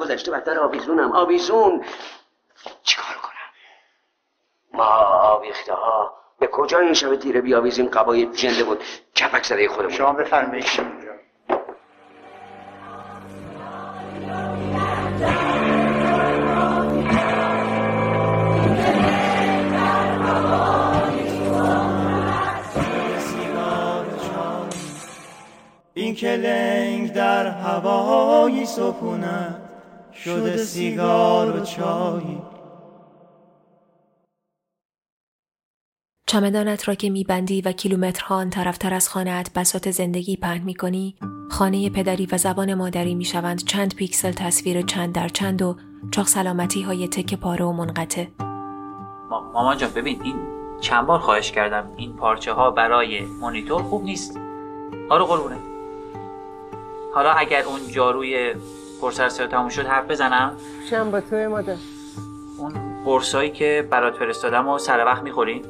گذشته بدتر آویزونم. آویزون! چیکار کنم؟ ما آویخته ها به کجا این شب تیره بیاویزیم قبای جنده بود؟ کپک زده خودمون. شما بفرمایید این کلنگ در هوایی سکونت. شده سیگار و چایی. چمدانت را که میبندی و کیلومترها آن طرفتر از خانهات بسات زندگی پهن می‌کنی خانه پدری و زبان مادری می‌شوند چند پیکسل تصویر چند در چند و چاق سلامتی های تک پاره و منقطع. مامان جان ببین این چند بار خواهش کردم. این پارچه ها برای مونیتور خوب نیست. آره قربونه. حالا اگر اون جاروی پرسر تموم شد حرف بزنم؟ چند با توی مادر. اون قرصایی که برات فرستادم و سر وقت می‌خوری؟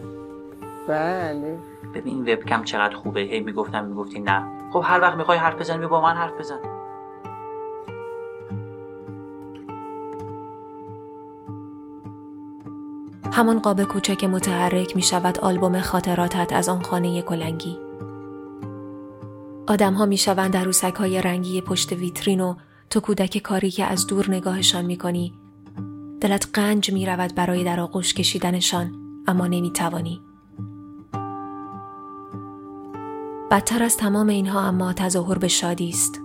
بله. ببین وبکم چقدر خوبه. هی می‌گفتم می‌گفتی نه. خب هر وقت می‌خوای حرف بزنی با من حرف بزن. همان قاب کوچک متحرک می شود آلبوم خاطراتت از آن خانه کلنگی. آدم ها می شوند عروسک های رنگی پشت ویترین و تو کودک کاری که از دور نگاهشان می کنی. دلت قنج می رود برای در آغوش کشیدنشان اما نمی توانی. بدتر از تمام اینها اما تظاهر به شادی است.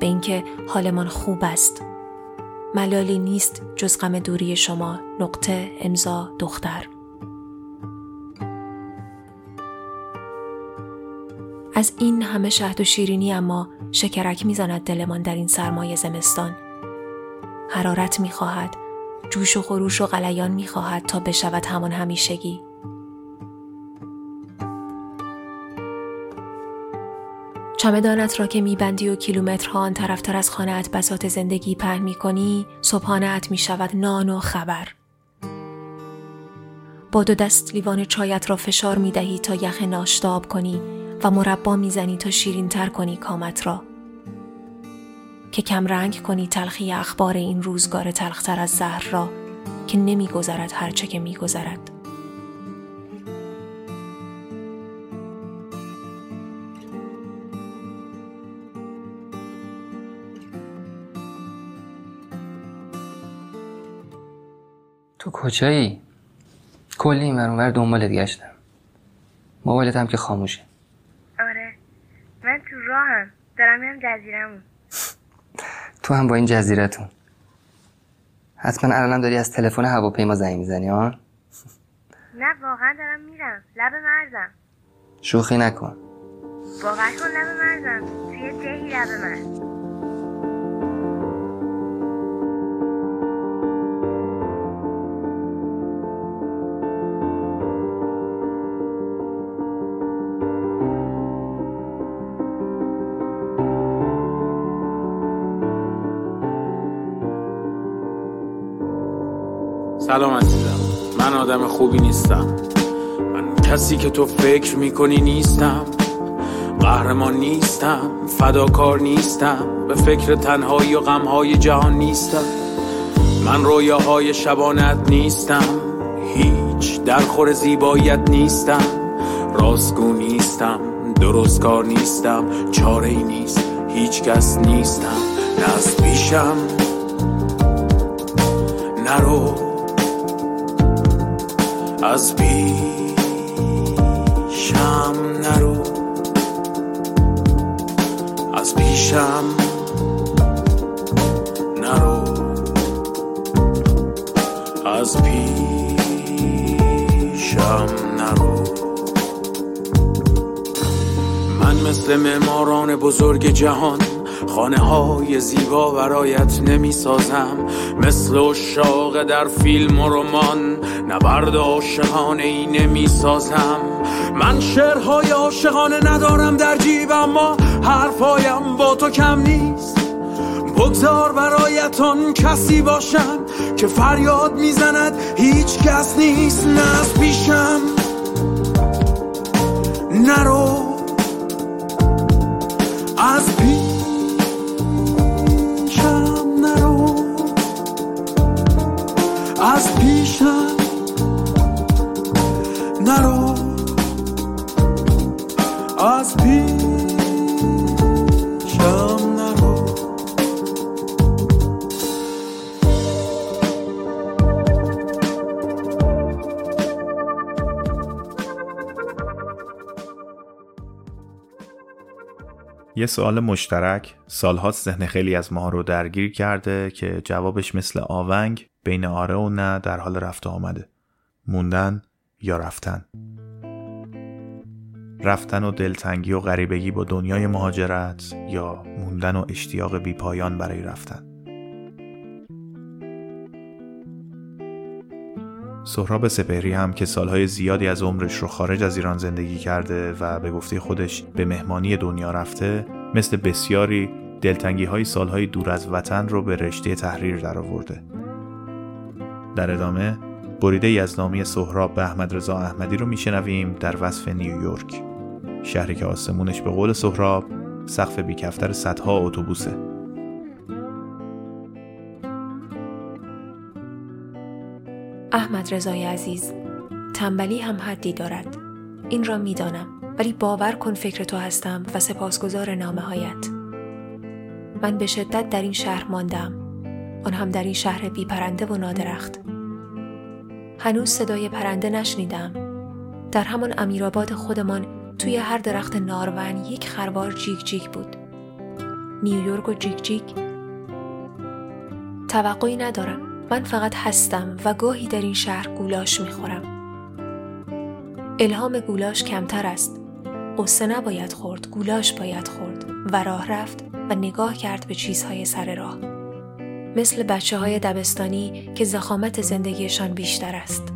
به اینکه حالمان خوب است. ملالی نیست جز غم دوری شما نقطه امضا دختر از این همه شهد و شیرینی اما شکرک می‌زند دلمان در این سرمایه زمستان. حرارت می‌خواهد جوش و خروش و غلیان می‌خواهد تا بشود همان همیشگی. چمدانت را که میبندی و کیلومترها آن طرفتر از خانهات بسات زندگی پهن می‌کنی صبحانهات می‌شود نان و خبر. با دو دست لیوان چایت را فشار می‌دهی تا یخ ناشتاب کنی. و مربا می‌زنی تا شیرین تر کنی کامت را. که کم رنگ کنی تلخی اخبار این روزگار تلختر از زهر را که نمیگذرد هرچه که میگذرد. تو کجایی؟ کلی این ور دنبالت گشتم موبایلت هم که خاموشه. راهم. دارم میرم جزیرمون تو هم با این جزیرتون حتما الانم داری از تلفن هواپیما زنگ می‌زنی آن نه واقعا دارم میرم. لب مرزم شوخی نکن. واقعا کن لب مرزم توی دهی لب مرز سلام عزیزم. من آدم خوبی نیستم. من کسی که تو فکر می‌کنی نیستم. قهرمان نیستم. فداکار نیستم. به فکر تنهایی و غمهای جهان نیستم. من رویاهای شبانت نیستم. هیچ درخور زیباییت نیستم. راستگو نیستم. درستکار نیستم. چاره ای نیست. هیچ کس نیستم. نه از پیشم. نرو از پیشم نرو. از پیشم نرو. از پیشم نرو. من مثل معماران بزرگ جهان خانه های زیبا برایت نمی سازم مثل اشاق در فیلم و رمان نبرد عاشقانه ای نمی سازم من شعرهای عاشقانه ندارم در جیب اما حرفایم با تو کم نیست. بگذار برایتان کسی باشم که فریاد می‌زند. هیچ کس نیست نه از پیشم. نرو از پیشم نرو از پیشم. یه سوال مشترک. سالهاست ذهن خیلی از ماها رو درگیر کرده که جوابش مثل آونگ بین آره و نه در حال رفت و آمده. موندن یا رفتن؟ رفتن و دلتنگی و غریبگی با دنیای مهاجرت یا موندن و اشتیاق بیپایان برای رفتن؟ سهراب سپهری هم که سالهای زیادی از عمرش رو خارج از ایران زندگی کرده و به گفته خودش به مهمانی دنیا رفته مثل بسیاری دلتنگی های سالهای دور از وطن رو به رشته تحریر درآورده. در ادامه بریده از نامی سهراب به احمد رضا احمدی رو میشنویم در وصف نیویورک شهری که آسمونش به قول سهراب سقف بیکفتر صدها اتوبوسه احمد رضای عزیز تنبلی هم حدی دارد. این را می‌دانم ولی باور کن فکر تو هستم و سپاسگزار نامه هایت من به شدت در این شهر ماندم. آن هم در این شهر بی پرنده و نادرخت. هنوز صدای پرنده نشنیدم. در همان امیرآباد خودمان توی هر درخت نارون یک خروار جیک جیک بود. نیویورک و جیک جیک توقعی ندارم. من فقط هستم و گاهی در این شهر گولاش می‌خورم الهام گولاش کمتر است قصه نباید خورد گولاش باید خورد و راه رفت و نگاه کرد به چیزهای سر راه مثل بچه های دبستانی که زخامت زندگیشان بیشتر است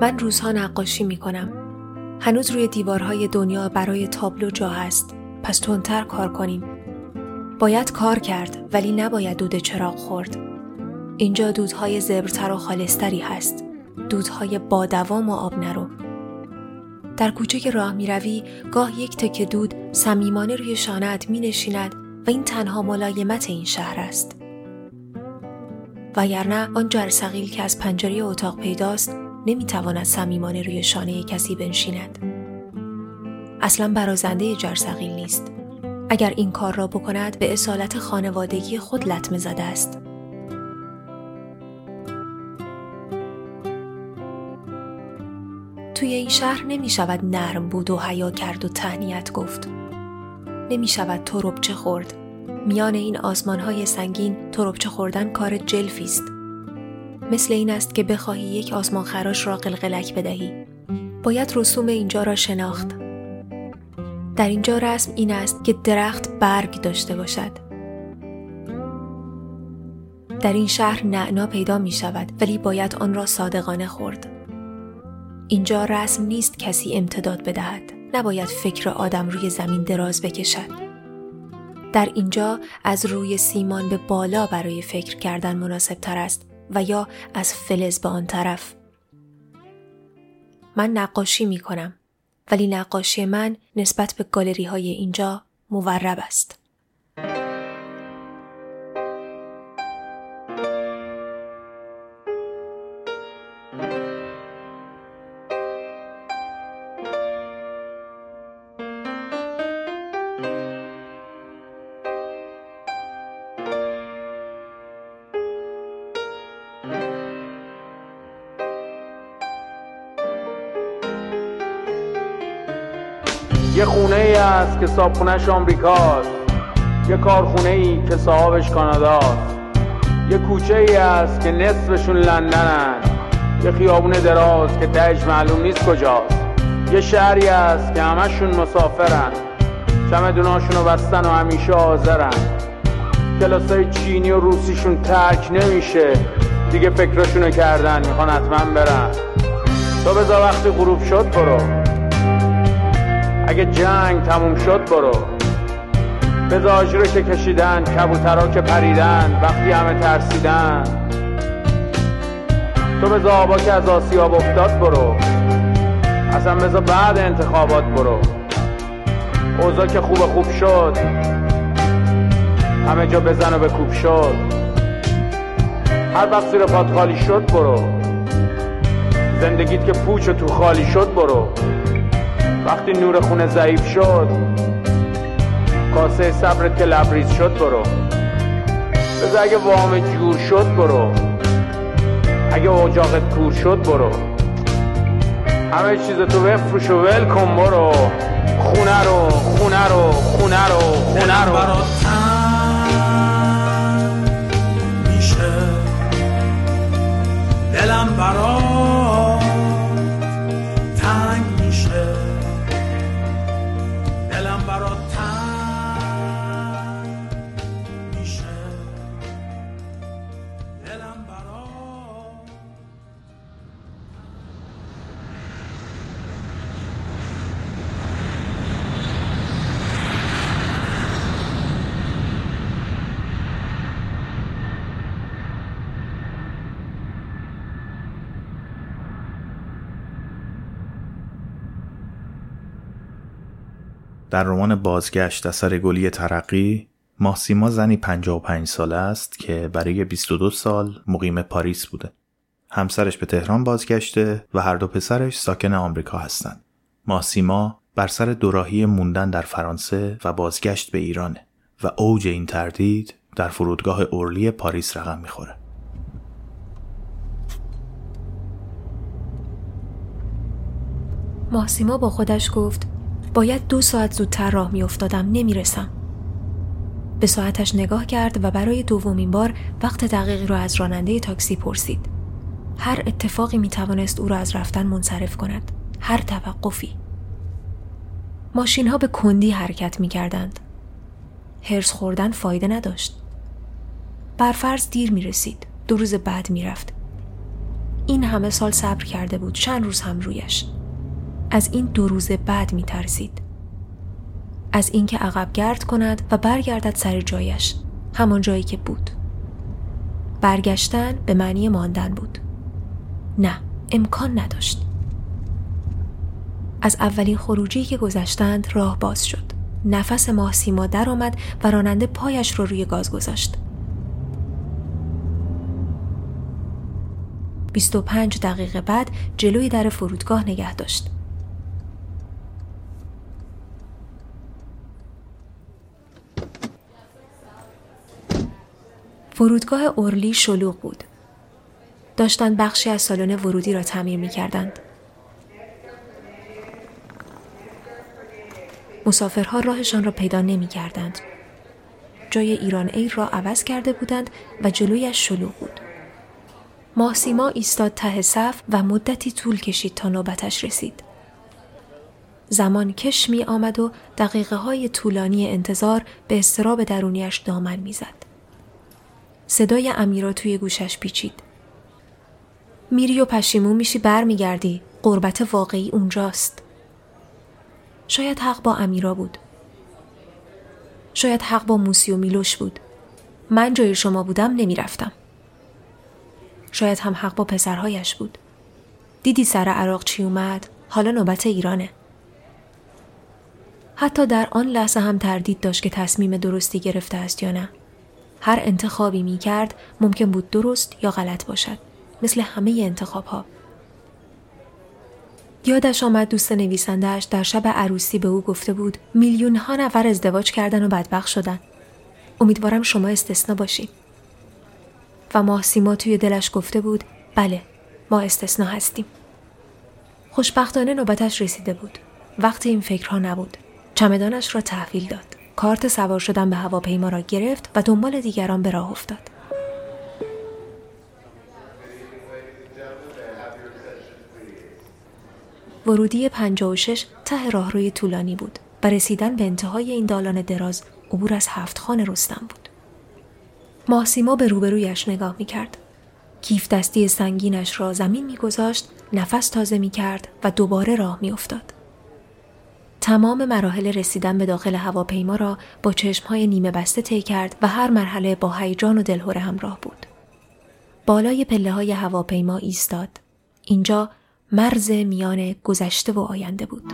من روزها نقاشی می کنم. هنوز روی دیوارهای دنیا برای تابلو جا هست. پس تندتر کار کنیم. باید کار کرد ولی نباید دود چراغ خورد. اینجا دودهای زبرتر و خالصتری هست. دودهای با دوام و آب نرو. در کوچه که راه می روی گاه یک تکه دود صمیمانه روی شانت می نشیند و این تنها ملایمت این شهر است. وگرنه آن جرسقیل که از پنجره اتاق پیداست نمی‌تواند صمیمانه روی شانه کسی بنشیند اصلا برازنده جرسقیل نیست اگر این کار را بکند به اصالت خانوادگی خود لطمه زده است. توی این شهر نمی شود نرم بود و حیا کرد و تهنیت گفت. نمی شود تربچه خورد. میان این آسمان های سنگین تربچه خوردن کار جلفی است. مثل این است که بخواهی یک آسمان خراش را قلقلک بدهی. باید رسوم اینجا را شناخت. در اینجا رسم این است که درخت برگ داشته باشد. در این شهر نعنا پیدا می شود ولی باید آن را صادقانه خورد. اینجا رسم نیست کسی امتداد بدهد. نباید فکر آدم روی زمین دراز بکشد. در اینجا از روی سیمان به بالا برای فکر کردن مناسب تر است و یا از فلز به آن طرف. من نقاشی می کنم. ولی نقاشی من نسبت به گالری های اینجا مورب است. یه خونه ای است که صابخونهش آمریکاست. یه کارخونه ای که صاحبش کاناداست. یه کوچه ای است که نصفشون لندنن. یه خیابون دراز که تهش معلوم نیست کجاست. یه شهری است که همشون مسافرن. چمدوناشون رو بستن و همیشه حاضرن. کلاسای چینی و روسیشون ترک نمیشه. دیگه فکرشونو کردن می‌خوان حتما برن. تو بذار وقتی غروب شد برو. اگه جنگ تموم شد برو. به رو که کشیدن کبوترها که پریدن وقتی همه ترسیدن. تو به آبا که از آسیاب افتاد برو. اصلا بذار بعد انتخابات برو. اوضاع که خوب خوب شد همه جا بزن و کوب شد. هر وقت زیر پاد خالی شد برو. زندگیت که پوچ و تو خالی شد برو. وقتی نور خونه ضعیف شد کاسه صبرت که لبریز شد برو. بذار اگه وام جور شد برو. اگه اجاقت کور شد برو. همه چیز تو بفروش و ول کن برو. خونه رو خونه رو خونه رو خونه رو. دلم برات در رمان بازگشت اثر گلی ترقی ماهسیما زنی 55 ساله است که برای 22 سال مقیم پاریس بوده. همسرش به تهران بازگشته و هر دو پسرش ساکن آمریکا هستند. ماهسیما بر سر دوراهی موندن در فرانسه و بازگشت به ایرانه و اوج این تردید در فرودگاه اورلی پاریس رقم می‌خوره. ماهسیما با خودش گفت باید دو ساعت زودتر راه میافتادم نمی‌رسم. به ساعتش نگاه کرد و برای دومین بار وقت دقیقی را از راننده تاکسی پرسید. هر اتفاقی می توانست او را از رفتن منصرف کند. هر توقفی. ماشین ها به کندی حرکت می کردند هرس خوردن فایده نداشت. برفرض دیر می رسید دو روز بعد می رفت این همه سال صبر کرده بود. چند روز هم رویش. از این دو روز بعد می ترسید. از اینکه عقب گرد کند و برگردد سر جایش همان جایی که بود. برگشتن به معنی ماندن بود. نه، امکان نداشت. از اولین خروجی که گذشتند راه باز شد. نفس ماه سیما در آمد و راننده پایش رو روی گاز گذاشت. 25 دقیقه بعد جلوی در فرودگاه نگه داشت. فرودگاه اورلی شلوغ بود. داشتند بخشی از سالن ورودی را تعمیر می کردند. مسافرها راهشان را پیدا نمی کردند. جای ایران ایر را عوض کرده بودند و جلویش شلوغ بود. ماهسیما ایستاد ته صف و مدتی طول کشید تا نوبتش رسید. زمان کش می آمد و دقیقه های طولانی انتظار به استراب درونیش دامن می زد. صدای امیرا توی گوشش پیچید. میری و پشیمون میشی برمیگردی. قربت واقعی اونجاست. شاید حق با امیرا بود. شاید حق با موسی و میلوش بود. من جای شما بودم نمی‌رفتم. شاید هم حق با پسرهایش بود. دیدی سر عراق چی اومد؟ حالا نوبت ایرانه. حتی در آن لحظه هم تردید داشت که تصمیم درستی گرفته است یا نه. هر انتخابی می کرد ممکن بود درست یا غلط باشد. مثل همه انتخاب ها. یادش آمد دوست نویسندهش در شب عروسی به او گفته بود میلیون ها نفر ازدواج کردن و بدبخت شدن. امیدوارم شما استثنا باشید. و ماهسیما توی دلش گفته بود بله ما استثنا هستیم. خوشبختانه نوبتش رسیده بود. وقتی این فکرها نبود. چمدانش را تحویل داد. کارت سوار شدن به هواپیما را گرفت و دنبال دیگران به راه افتاد. ورودی 56 ته راهروی طولانی بود و رسیدن به انتهای این دالان دراز عبور از هفت خانه رستم بود. ماسیما به روبرویش نگاه می کرد. کیف دستی سنگینش را زمین می گذاشت، نفس تازه می کرد و دوباره راه می افتاد. تمام مراحل رسیدن به داخل هواپیما را با چشمهای نیمه بسته طی کرد و هر مرحله با هیجان و دلهوره همراه بود. بالای پله های هواپیما ایستاد. اینجا مرز میان گذشته و آینده بود.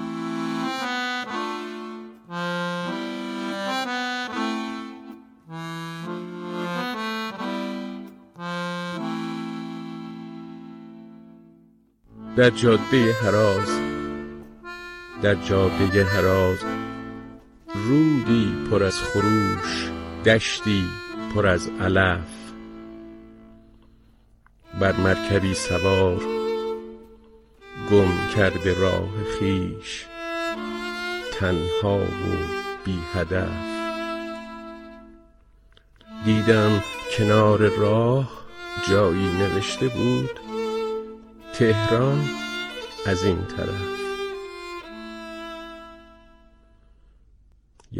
در جاده هراز در جاده هراز رودی پر از خروش دشتی پر از علف. بر مرکبی سوار گم کرده راه خیش تنها و بی هدف. دیدم کنار راه جایی نوشته بود تهران از این طرف.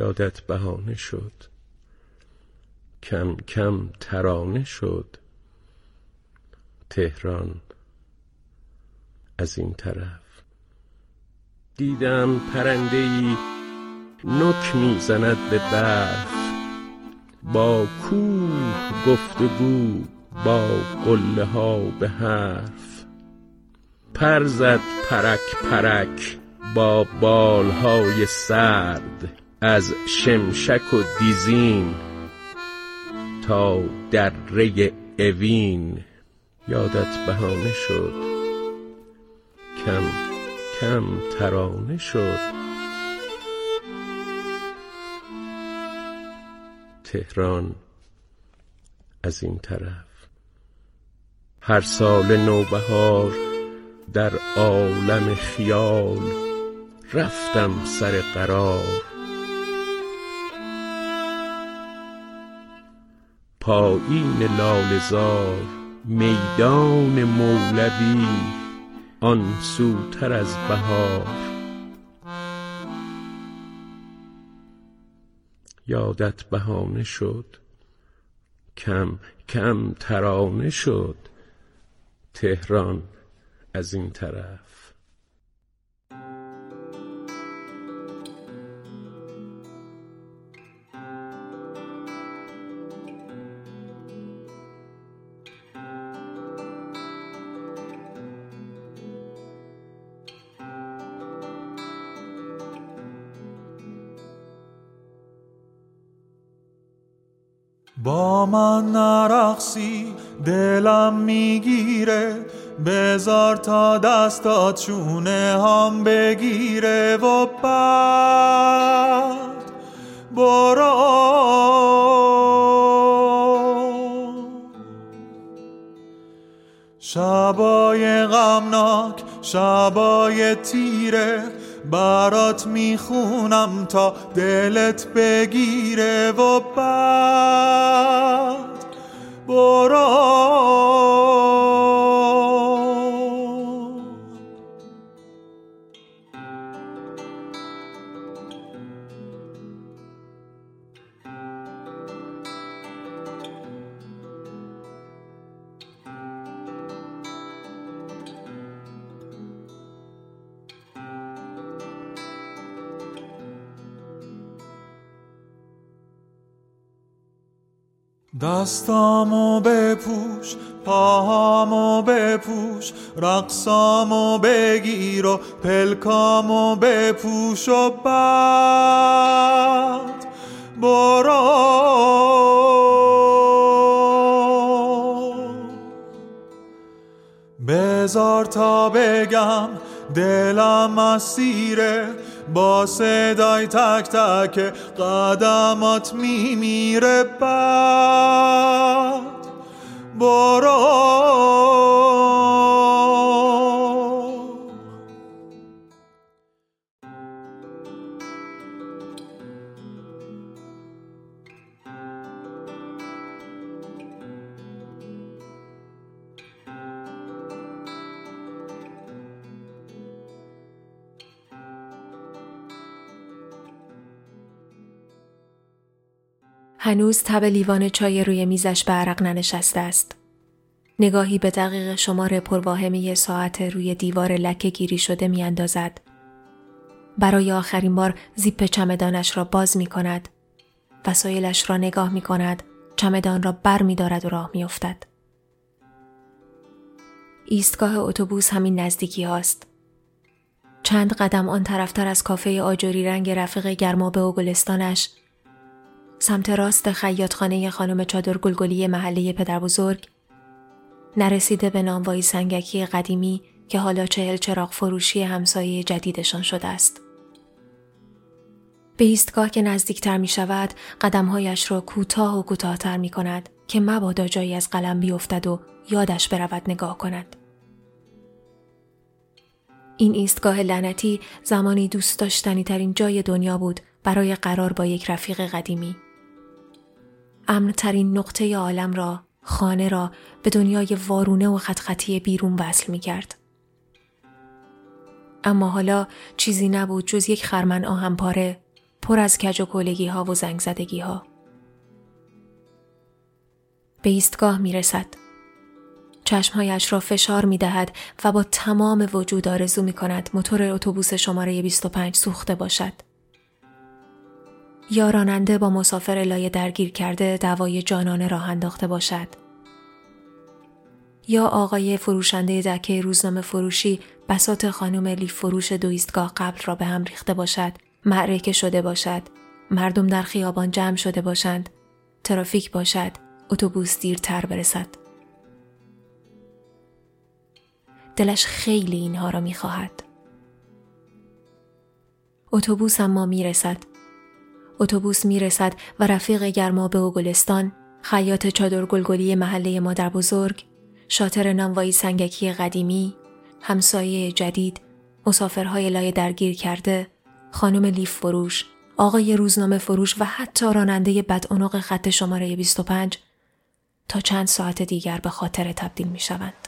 یادت بهانه شد. کم کم ترانه شد. تهران از این طرف. دیدم پرنده ای نک می‌زند به برف. با کوه گفتگو با قله ها به حرف. پر زد پرک پرک با بالهای سرد. از شمشک و دیزین تا دره اوین. یادت بهانه شد. کم کم ترانه شد. تهران از این طرف. هر سال نوبهار در عالم خیال رفتم سر قرار. پایین لالزار میدان مولوی آن سوتر از بهار. یادت بهانه شد کم کم ترانه شد تهران از این طرف. با من نرقصی دلم می‌گیره. بزار تا دستات چونه هم بگیره. و بعد برو. شبای غمناک شبای تیره. برات می‌خونم تا دلت بگیره و بعد. برو. دستامو بپوش پاهامو بپوش رقصامو بگیر و پلکامو بپوش و بعد برو. بزار تا بگم دلم اسیره با صدای تک تک قدمات میمیره بعد. برو. هنوز تب لیوان چای روی میزش به عرق ننشسته است. نگاهی به دقیق شمار پرواهمه ساعت روی دیوار لکه گیری شده می اندازد. برای آخرین بار زیپ چمدانش را باز می کند. وسایلش را نگاه می کند. چمدان را بر می دارد و راه می افتد. ایستگاه اتوبوس همین نزدیکی هاست. چند قدم آن طرفتر از کافه آجوری رنگ رفیق گرمابه و گلستانش سمت راست خیاطخانه خانم چادر گلگلی محله پدر بزرگ نرسیده به نانوایی سنگکی قدیمی که حالا چهل چراغ فروشی همسایه جدیدشان شده است. به ایستگاه که نزدیکتر می شود قدمهایش را کوتاه و کوتاهتر می کند که مبادا جایی از قلم بیفتد و یادش برود نگاه کند. این ایستگاه لعنتی زمانی دوست داشتنی ترین جای دنیا بود برای قرار با یک رفیق قدیمی. امنترین نقطه عالم را، خانه را به دنیای وارونه و خطخطی بیرون وصل می کرد. اما حالا چیزی نبود جز یک خرمن آهم پاره پر از کج و کولگی ها و زنگ زدگی ها. به ایستگاه می رسد. چشمهایش را فشار می دهد و با تمام وجود آرزو می کند موتور اتوبوس شماره 25 سوخته باشد. یا راننده با مسافر لایه درگیر کرده دوای جانانه راه انداخته باشد. یا آقای فروشنده دکه روزنامه فروشی بسات خانم لیف فروش دو ایستگاه قبل را به هم ریخته باشد معرکه شده باشد مردم در خیابان جمع شده باشند ترافیک باشد اتوبوس دیرتر برسد. دلش خیلی اینها را می‌خواهد. اتوبوس اما می‌رسد. اتوبوس می‌رسد و رفیق گرمابه و گلستان خیاط چادر گلگلی محله مادر بزرگ شاتر نانوایی سنگکی قدیمی همسایه جدید مسافرهای لای درگیر کرده خانم لیف فروش آقای روزنامه فروش و حتی راننده بدعنق خط شماره 25 تا چند ساعت دیگر به خاطر تبدیل می شوند.